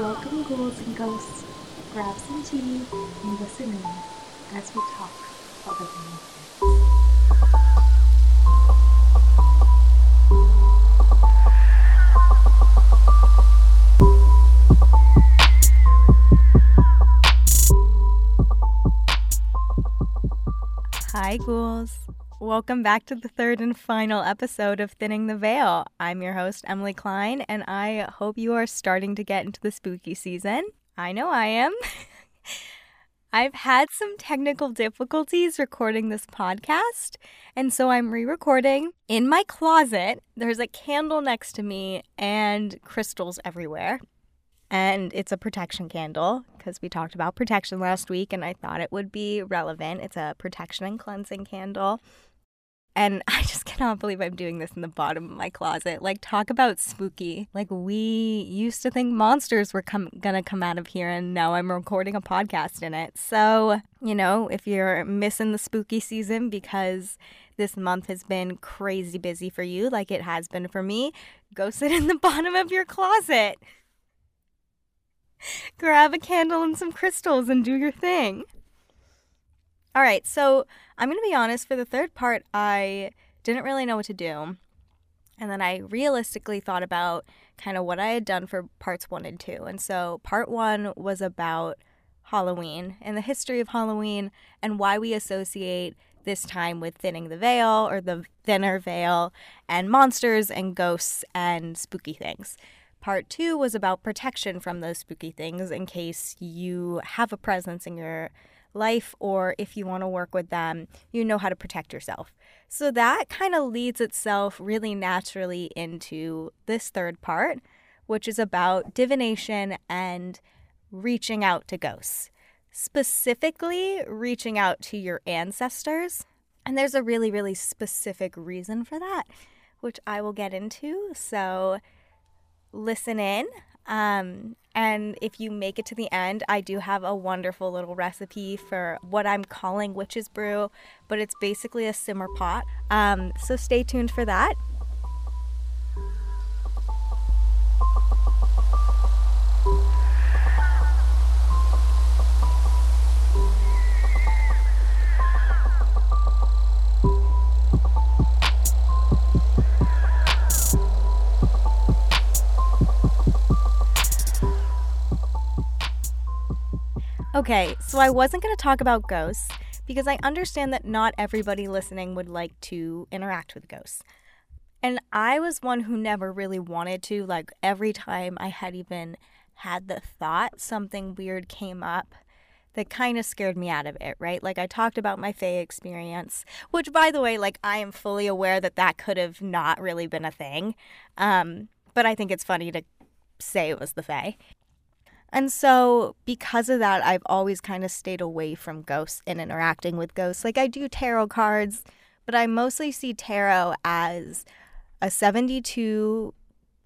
Welcome, ghouls and ghosts. Grab some tea and listen in as we talk other things. Hi, ghouls. Welcome back to the third and final episode of Thinning the Veil. I'm your host, Emily Klein, and I hope you are starting to get into the spooky season. I know I am. I've had some technical difficulties recording this podcast, and so I'm re recording in my closet. There's a candle next to me and crystals everywhere. And it's a protection candle because we talked about protection last week and I thought it would be relevant. It's a protection and cleansing candle. And I just cannot believe I'm doing this in the bottom of my closet. Like, talk about spooky. Like, we used to think monsters were com- gonna come out of here, and now I'm recording a podcast in it. So, you know, if you're missing the spooky season because this month has been crazy busy for you, like it has been for me, go sit in the bottom of your closet. Grab a candle and some crystals and do your thing. All right, so I'm going to be honest, for the third part, I didn't really know what to do. And then I realistically thought about kind of what I had done for parts one and two. And so part one was about Halloween and the history of Halloween and why we associate this time with thinning the veil or the thinner veil and monsters and ghosts and spooky things. Part two was about protection from those spooky things in case you have a presence in your life or if you want to work with them, you know how to protect yourself. So that kind of leads itself really naturally into this third part, which is about divination and reaching out to ghosts, specifically reaching out to your ancestors. And there's a really, really specific reason for that, which I will get into. So listen in. Um, and if you make it to the end, I do have a wonderful little recipe for what I'm calling witch's brew, but it's basically a simmer pot. Um, so stay tuned for that. Okay, so I wasn't going to talk about ghosts because I understand that not everybody listening would like to interact with ghosts. And I was one who never really wanted to. Like, every time I had even had the thought, something weird came up that kind of scared me out of it, right? Like, I talked about my Fae experience, which, by the way, like, I am fully aware that that could have not really been a thing. Um, but I think it's funny to say it was the Fae. And so, because of that, I've always kind of stayed away from ghosts and interacting with ghosts. Like, I do tarot cards, but I mostly see tarot as a 72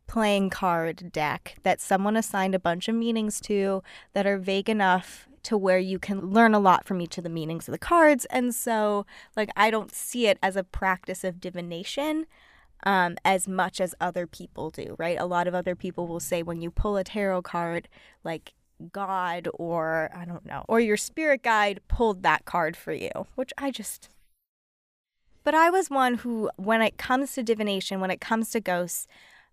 playing card deck that someone assigned a bunch of meanings to that are vague enough to where you can learn a lot from each of the meanings of the cards. And so, like, I don't see it as a practice of divination um, as much as other people do, right? A lot of other people will say when you pull a tarot card, like God or I don't know, or your spirit guide pulled that card for you, which I just. But I was one who, when it comes to divination, when it comes to ghosts,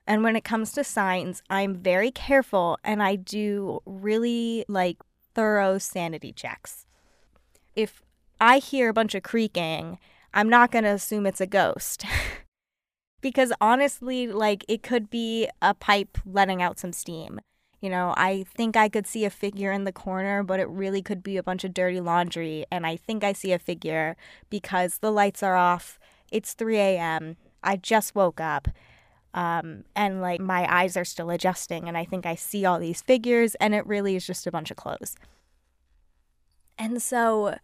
and when it comes to signs, I'm very careful and I do really like thorough sanity checks. If I hear a bunch of creaking, I'm not going to assume it's a ghost. because honestly, like it could be a pipe letting out some steam. You know, I think I could see a figure in the corner, but it really could be a bunch of dirty laundry. And I think I see a figure because the lights are off. It's 3 a.m. I just woke up. Um, and like my eyes are still adjusting, and I think I see all these figures, and it really is just a bunch of clothes. And so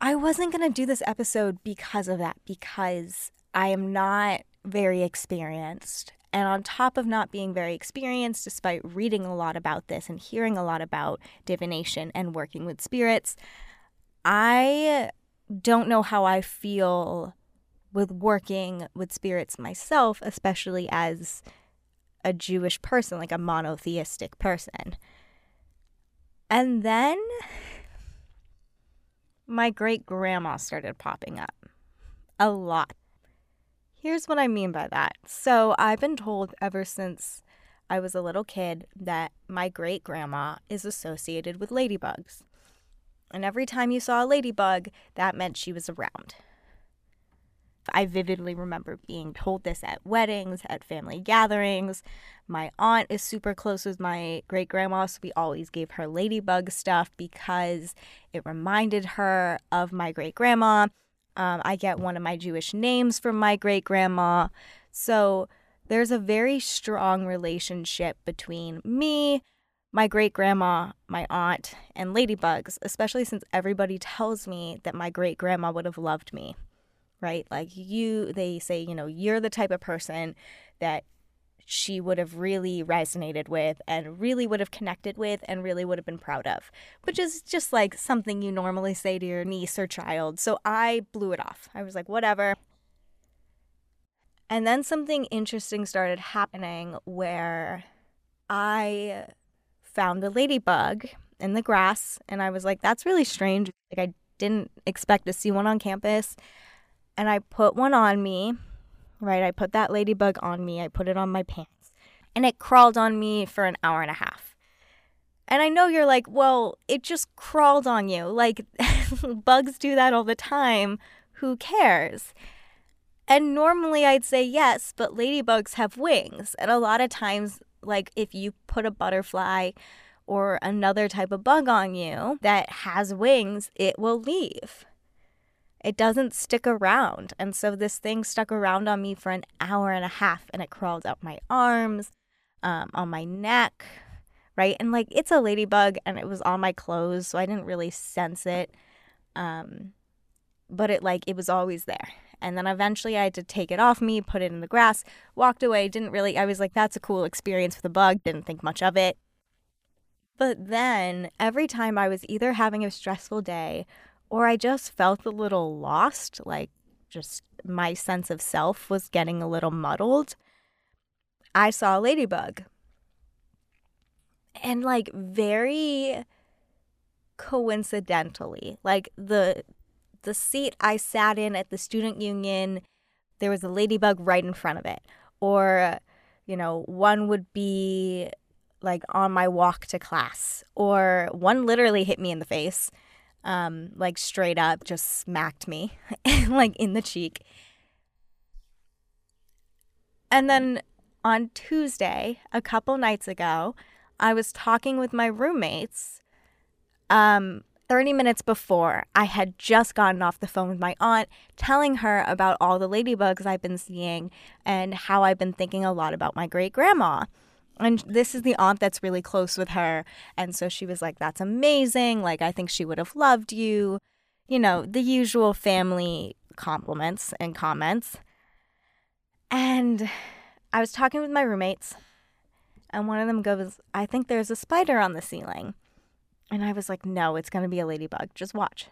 I wasn't going to do this episode because of that, because I am not very experienced. And on top of not being very experienced, despite reading a lot about this and hearing a lot about divination and working with spirits, I don't know how I feel with working with spirits myself, especially as a Jewish person, like a monotheistic person. And then my great grandma started popping up a lot. Here's what I mean by that. So, I've been told ever since I was a little kid that my great grandma is associated with ladybugs. And every time you saw a ladybug, that meant she was around. I vividly remember being told this at weddings, at family gatherings. My aunt is super close with my great grandma, so we always gave her ladybug stuff because it reminded her of my great grandma. Um, I get one of my Jewish names from my great grandma. So there's a very strong relationship between me, my great grandma, my aunt, and ladybugs, especially since everybody tells me that my great grandma would have loved me, right? Like you, they say, you know, you're the type of person that she would have really resonated with and really would have connected with and really would have been proud of, which is just like something you normally say to your niece or child. So I blew it off. I was like, whatever. And then something interesting started happening where I found a ladybug in the grass and I was like, that's really strange. Like, I didn't expect to see one on campus. And I put one on me, right? I put that ladybug on me, I put it on my pants, and it crawled on me for an hour and a half. And I know you're like, well, it just crawled on you. Like, bugs do that all the time. Who cares? And normally I'd say yes, but ladybugs have wings. And a lot of times, like if you put a butterfly or another type of bug on you that has wings, it will leave. It doesn't stick around. And so this thing stuck around on me for an hour and a half and it crawled up my arms, um, on my neck, right? And like it's a ladybug and it was on my clothes, so I didn't really sense it. Um, but it like it was always there. And then eventually I had to take it off me, put it in the grass, walked away, didn't really, I was like, that's a cool experience with a bug, didn't think much of it. But then every time I was either having a stressful day or I just felt a little lost, like just my sense of self was getting a little muddled, I saw a ladybug. And like very coincidentally, like the the seat I sat in at the student union, there was a ladybug right in front of it. Or, you know, one would be like on my walk to class, or one literally hit me in the face, um, like straight up, just smacked me, like in the cheek. And then on Tuesday, a couple nights ago, I was talking with my roommates um, 30 minutes before, I had just gotten off the phone with my aunt telling her about all the ladybugs I've been seeing and how I've been thinking a lot about my great grandma. And this is the aunt that's really close with her. And so she was like, That's amazing. Like, I think she would have loved you. You know, the usual family compliments and comments. And I was talking with my roommates, and one of them goes, I think there's a spider on the ceiling. And I was like, no, it's going to be a ladybug. Just watch.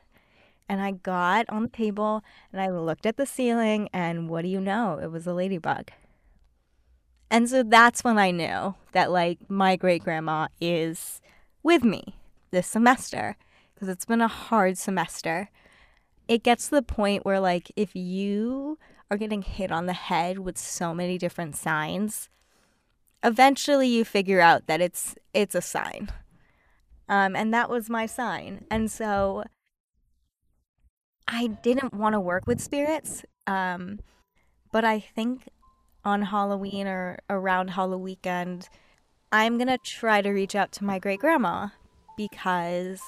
And I got on the table and I looked at the ceiling, and what do you know? It was a ladybug. And so that's when I knew that, like, my great grandma is with me this semester because it's been a hard semester. It gets to the point where, like, if you are getting hit on the head with so many different signs, eventually you figure out that it's it's a sign um, and that was my sign. And so I didn't want to work with spirits. Um, but I think on Halloween or around Halloween weekend, I'm going to try to reach out to my great grandma because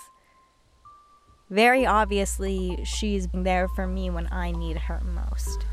very obviously she's there for me when I need her most.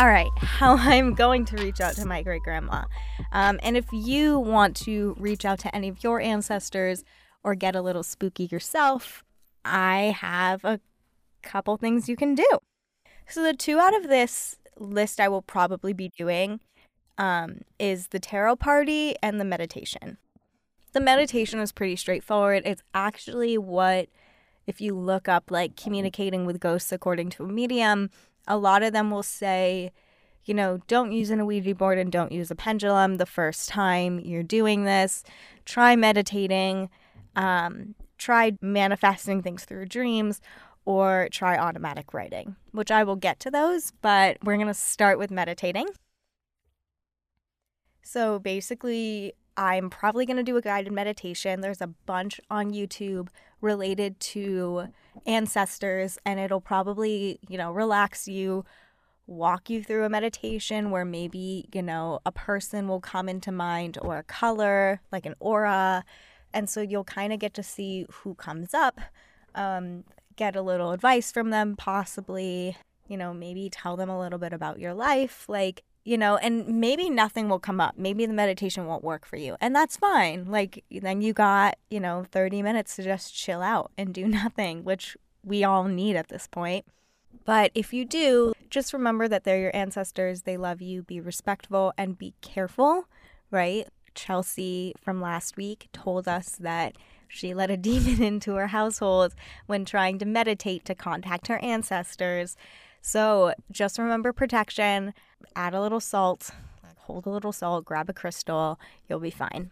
All right, how I'm going to reach out to my great grandma. Um, and if you want to reach out to any of your ancestors or get a little spooky yourself, I have a couple things you can do. So, the two out of this list I will probably be doing um, is the tarot party and the meditation. The meditation is pretty straightforward. It's actually what, if you look up like communicating with ghosts according to a medium, a lot of them will say, you know, don't use an Ouija board and don't use a pendulum the first time you're doing this. Try meditating, um, try manifesting things through dreams, or try automatic writing, which I will get to those, but we're going to start with meditating. So basically, I'm probably going to do a guided meditation. There's a bunch on YouTube related to ancestors, and it'll probably, you know, relax you, walk you through a meditation where maybe, you know, a person will come into mind or a color, like an aura. And so you'll kind of get to see who comes up, um, get a little advice from them, possibly, you know, maybe tell them a little bit about your life. Like, you know, and maybe nothing will come up. Maybe the meditation won't work for you. And that's fine. Like, then you got, you know, 30 minutes to just chill out and do nothing, which we all need at this point. But if you do, just remember that they're your ancestors. They love you. Be respectful and be careful, right? Chelsea from last week told us that she let a demon into her household when trying to meditate to contact her ancestors. So just remember protection, add a little salt, hold a little salt, grab a crystal, you'll be fine.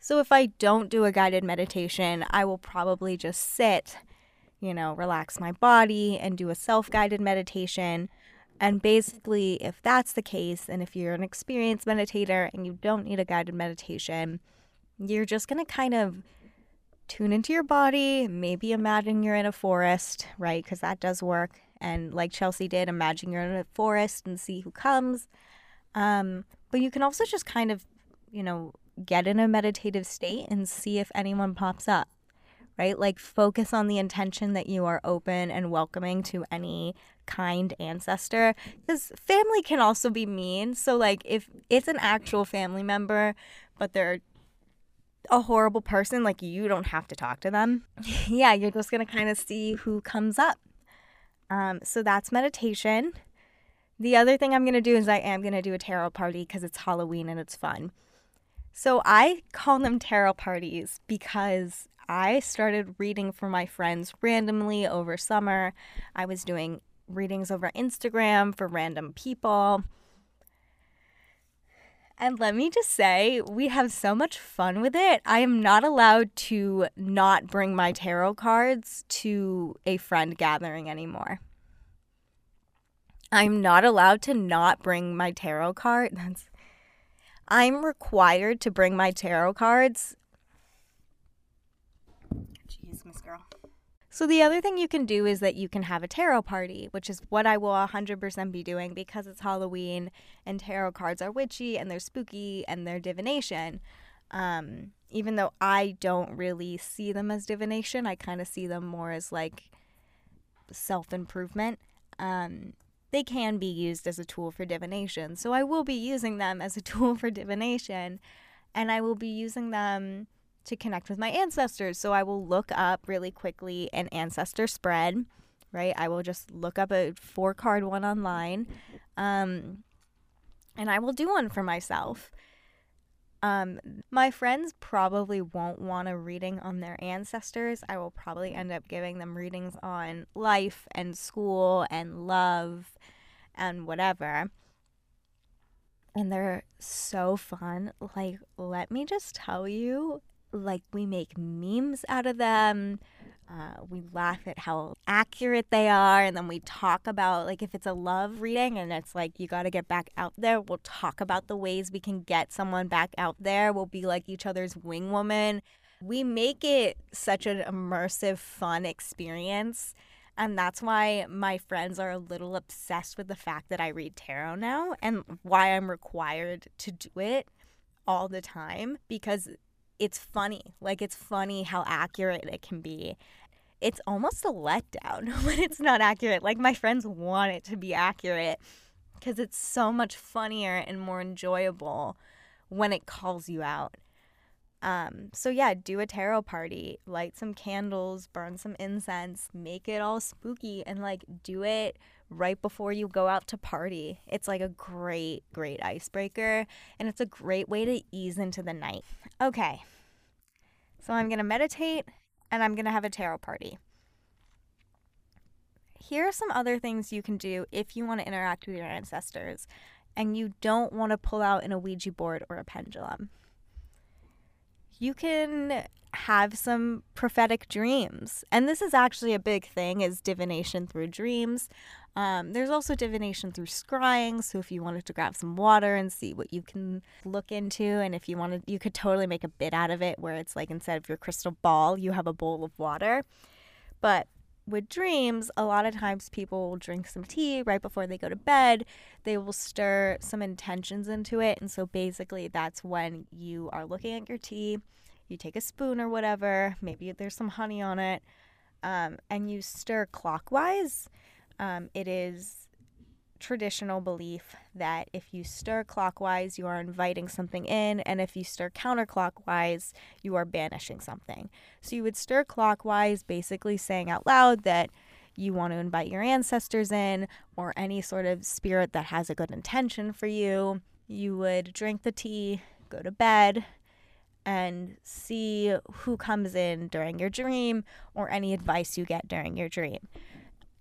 So if I don't do a guided meditation, I will probably just sit, you know, relax my body and do a self guided meditation. And basically, if that's the case, and if you're an experienced meditator and you don't need a guided meditation, you're just going to kind of tune into your body, maybe imagine you're in a forest, right? Because that does work and like Chelsea did, imagine you're in a forest and see who comes. Um, but you can also just kind of, you know, get in a meditative state and see if anyone pops up, right? Like focus on the intention that you are open and welcoming to any kind ancestor because family can also be mean. So, like, if it's an actual family member, but they're a horrible person, like, you don't have to talk to them. yeah, you're just to kind of see who comes up. Um, so that's meditation. The other thing I'm going to do is I am going to do a tarot party because it's Halloween and it's fun. So I call them tarot parties because I started reading for my friends randomly over summer. I was doing readings over Instagram for random people. And let me just say, we have so much fun with it. I am not allowed to not bring my tarot cards to a friend gathering anymore. I'm not allowed to not bring my tarot card. That's I'm required to bring my tarot cards. Jeez, Miss Girl. So the other thing you can do is that you can have a tarot party, which is what I will 100% be doing because it's Halloween and tarot cards are witchy and they're spooky and they're divination. Um, even though I don't really see them as divination, I kind of see them more as like self improvement. Um, they can be used as a tool for divination. So I will be using them as a tool for divination and I will be using them to connect with my ancestors. So I will look up really quickly an ancestor spread, right? I will just look up a four card one online, um, and I will do one for myself. Um, my friends probably won't want a reading on their ancestors. I will probably end up giving them readings on life and school and love and whatever. And they're so fun. Like, let me just tell you, like we make memes out of them. Uh, we laugh at how accurate they are, and then we talk about like if it's a love reading and it's like you got to get back out there. We'll talk about the ways we can get someone back out there. We'll be like each other's wing woman. We make it such an immersive, fun experience. And that's why my friends are a little obsessed with the fact that I read tarot now and why I'm required to do it all the time because it's funny. Like it's funny how accurate it can be. It's almost a letdown when it's not accurate. Like my friends want it to be accurate because it's so much funnier and more enjoyable when it calls you out. Um, so yeah, do a tarot party, light some candles, burn some incense, make it all spooky and like do it right before you go out to party. It's like a great, great icebreaker, and it's a great way to ease into the night. Okay, so I'm to meditate and I'm to have a tarot party. Here are some other things you can do if you want to interact with your ancestors and you don't want to pull out in a Ouija board or a pendulum. You can have some prophetic dreams. And this is actually a big thing is divination through dreams. Um, there's also divination through scrying. So if you wanted to grab some water and see what you can look into, and if you wanted, you could totally make a bit out of it where it's like instead of your crystal ball, you have a bowl of water. But with dreams, a lot of times people will drink some tea right before they go to bed. They will stir some intentions into it. And so basically, that's when you are looking at your tea you take a spoon or whatever, maybe there's some honey on it, um, and you stir clockwise. Um, it is traditional belief that if you stir clockwise, you are inviting something in, and if you stir counterclockwise, you are banishing something. So you would stir clockwise, basically saying out loud that you want to invite your ancestors in or any sort of spirit that has a good intention for you. You would drink the tea, go to bed, and see who comes in during your dream or any advice you get during your dream.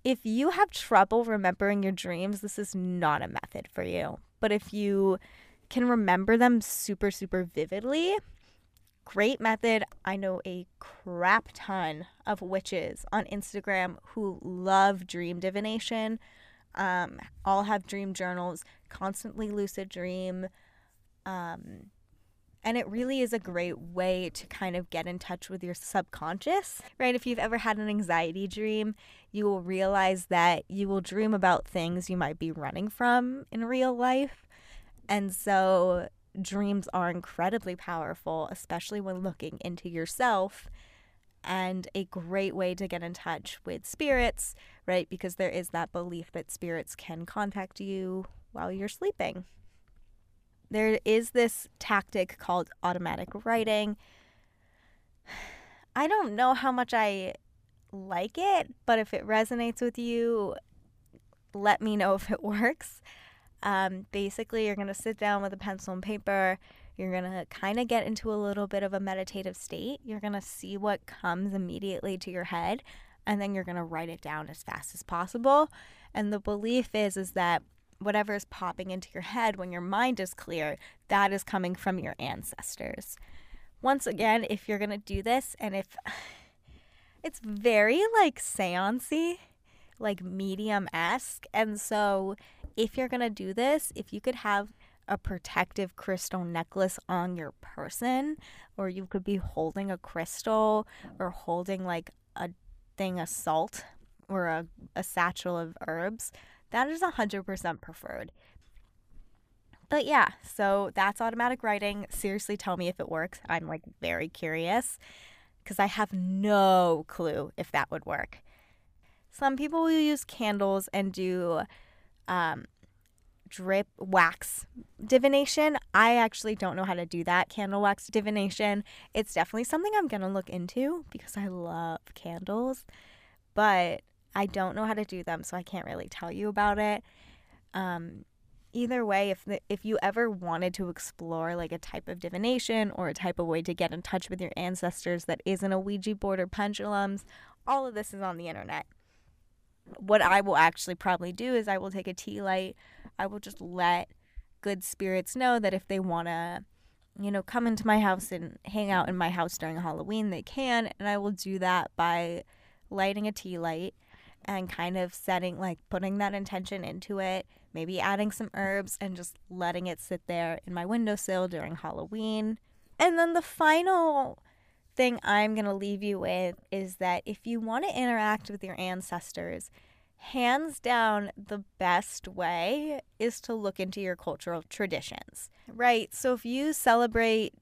If you have trouble remembering your dreams, this is not a method for you. But if you can remember them super, super vividly, great method. I know a crap ton of witches on Instagram who love dream divination. Um, all have dream journals, constantly lucid dream. Um, and it really is a great way to kind of get in touch with your subconscious, right? If you've ever had an anxiety dream, you will realize that you will dream about things you might be running from in real life. And so dreams are incredibly powerful, especially when looking into yourself and a great way to get in touch with spirits, right? Because there is that belief that spirits can contact you while you're sleeping there is this tactic called automatic writing. I don't know how much I like it, but if it resonates with you, let me know if it works. Um, basically, you're going to sit down with a pencil and paper. You're going to kind of get into a little bit of a meditative state. You're going to see what comes immediately to your head, and then you're going to write it down as fast as possible. And the belief is is that whatever is popping into your head when your mind is clear, that is coming from your ancestors. Once again, if you're going to do this, and if it's very like seancey, like medium esque. And so, if you're going to do this, if you could have a protective crystal necklace on your person, or you could be holding a crystal or holding like a thing of salt or a, a satchel of herbs, that is 100% preferred. But yeah, so that's automatic writing. Seriously, tell me if it works. I'm like very curious because I have no clue if that would work. Some people will use candles and do um, drip wax divination. I actually don't know how to do that candle wax divination. It's definitely something I'm going to look into because I love candles. But I don't know how to do them, so I can't really tell you about it. Um, either way, if the, if you ever wanted to explore like a type of divination or a type of way to get in touch with your ancestors that isn't a Ouija board or pendulums, all of this is on the internet. What I will actually probably do is I will take a tea light. I will just let good spirits know that if they want to you know, come into my house and hang out in my house during Halloween, they can. And I will do that by lighting a tea light and kind of setting like putting that intention into it, maybe adding some herbs and just letting it sit there in my windowsill during Halloween. And then the final thing I'm going to leave you with is that if you want to interact with your ancestors, hands down, the best way is to look into your cultural traditions, right? So if you celebrate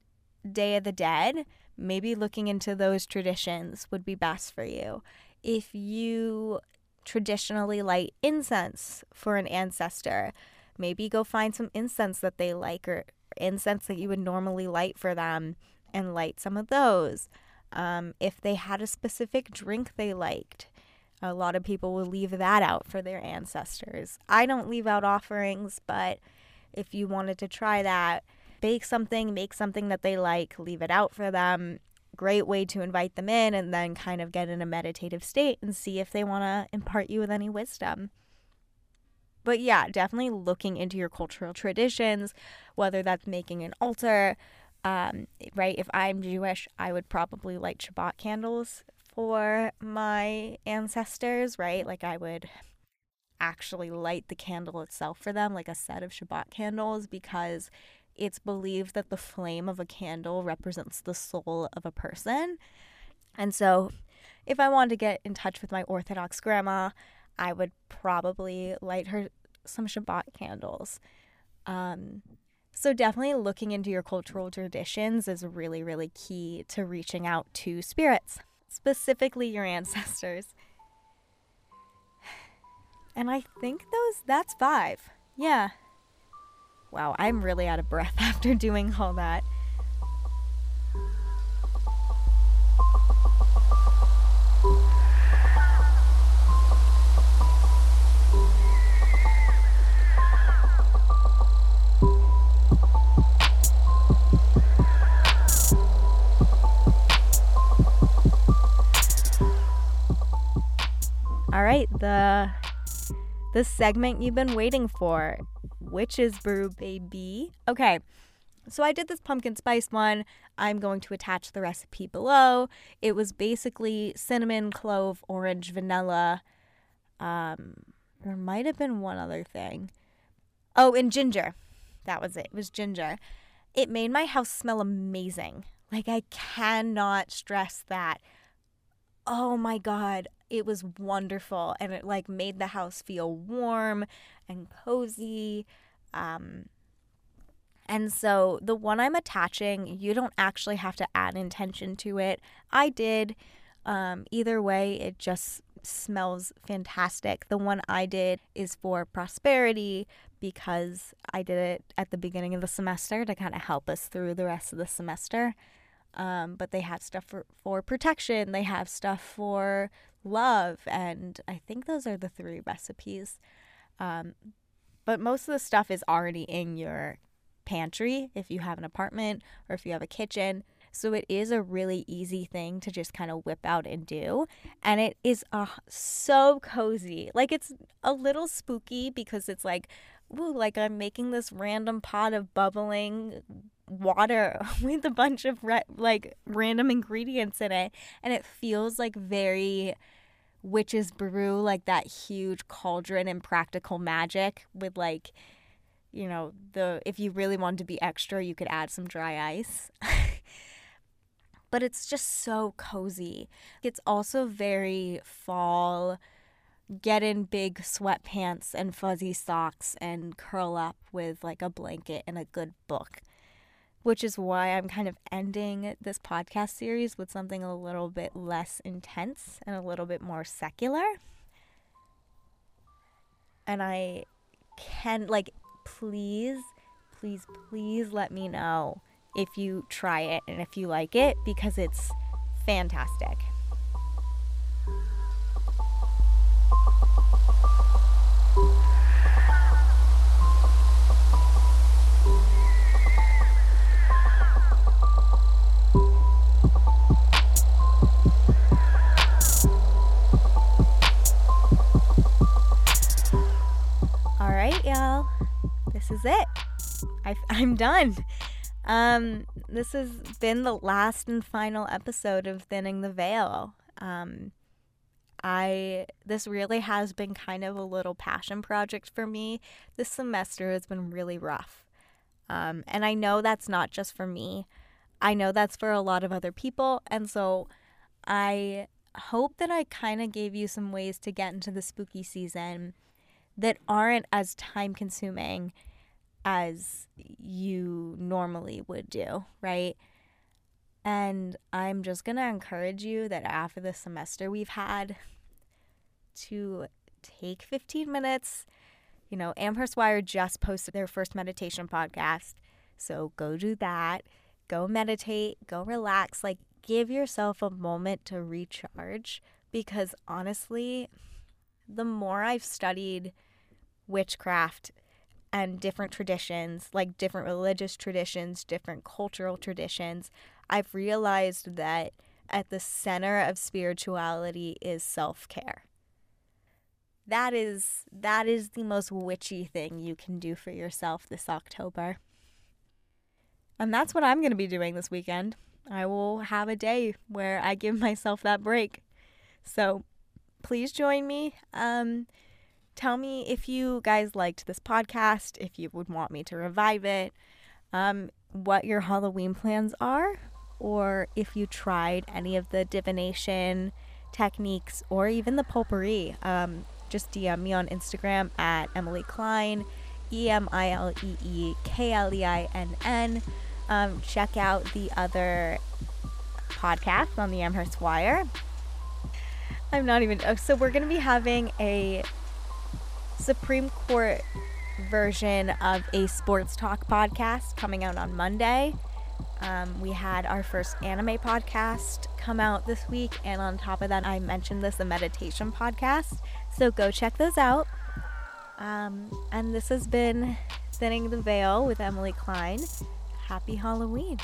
Day of the Dead, maybe looking into those traditions would be best for you. If you traditionally light incense for an ancestor. Maybe go find some incense that they like or incense that you would normally light for them and light some of those. Um, if they had a specific drink they liked, A lot of people will leave that out for their ancestors. I don't leave out offerings, but if you wanted to try that, bake something, make something that they like, leave it out for them. Great way to invite them in and then kind of get in a meditative state and see if they want to impart you with any wisdom. But yeah, definitely looking into your cultural traditions, whether that's making an altar, um, right? If I'm Jewish, I would probably light Shabbat candles for my ancestors, right? Like I would actually light the candle itself for them, like a set of Shabbat candles, because it's believed that the flame of a candle represents the soul of a person. And so, if I wanted to get in touch with my Orthodox grandma, I would probably light her some Shabbat candles. Um, so, definitely looking into your cultural traditions is really, really key to reaching out to spirits, specifically your ancestors. And I think those, that's five. Yeah. Wow, I'm really out of breath after doing all that. All right, the the segment you've been waiting for, Witch's Brew Baby. Okay, so I did this pumpkin spice one. I'm going to attach the recipe below. It was basically cinnamon, clove, orange, vanilla. Um, there might have been one other thing. Oh, and ginger. That was it. It was ginger. It made my house smell amazing. Like, I cannot stress that. Oh my God it was wonderful and it like made the house feel warm and cozy um, and so the one i'm attaching you don't actually have to add intention to it. I did um, either way it just smells fantastic. The one i did is for prosperity because i did it at the beginning of the semester to kind of help us through the rest of the semester. Um, but they have stuff for, for protection. They have stuff for love. And I think those are the three recipes. Um, but most of the stuff is already in your pantry if you have an apartment or if you have a kitchen. So it is a really easy thing to just kind of whip out and do. And it is uh, so cozy. Like it's a little spooky because it's like, ooh, like I'm making this random pot of bubbling water with a bunch of re- like random ingredients in it. And it feels like very witch's brew, like that huge cauldron and practical magic with like, you know, the if you really wanted to be extra, you could add some dry ice. but it's just so cozy. It's also very fall. Get in big sweatpants and fuzzy socks and curl up with like a blanket and a good book which is why I'm kind of ending this podcast series with something a little bit less intense and a little bit more secular. And I can, like, please, please, please let me know if you try it and if you like it because it's fantastic. I, am done. Um, this has been the last and final episode of Thinning the Veil. Um, I this really has been kind of a little passion project for me. This semester has been really rough. Um, and I know that's not just for me. I know that's for a lot of other people. And so I hope that I kind of gave you some ways to get into the spooky season that aren't as time consuming as you normally would do, right? And I'm just going to encourage you that after the semester we've had to take 15 minutes. You know, Amherst Wire just posted their first meditation podcast. So go do that. Go meditate, go relax. Like, give yourself a moment to recharge because honestly, the more I've studied witchcraft and different traditions, like different religious traditions, different cultural traditions, I've realized that at the center of spirituality is self-care. That is that is the most witchy thing you can do for yourself this October. And that's what I'm going to be doing this weekend. I will have a day where I give myself that break. So please join me. Um, tell me if you guys liked this podcast, if you would want me to revive it, um, what your Halloween plans are, or if you tried any of the divination techniques or even the potpourri. Um, just DM me on Instagram at Emily Klein, E M I L E E K L E I N N. Um, check out the other podcasts on the Amherst Wire. I'm not even. Oh, so we're going to be having a Supreme Court version of a sports talk podcast coming out on Monday. Um, we had our first anime podcast come out this week, and on top of that, I mentioned this a meditation podcast. So go check those out. Um, and this has been Thinning the Veil with Emily Klein. Happy Halloween.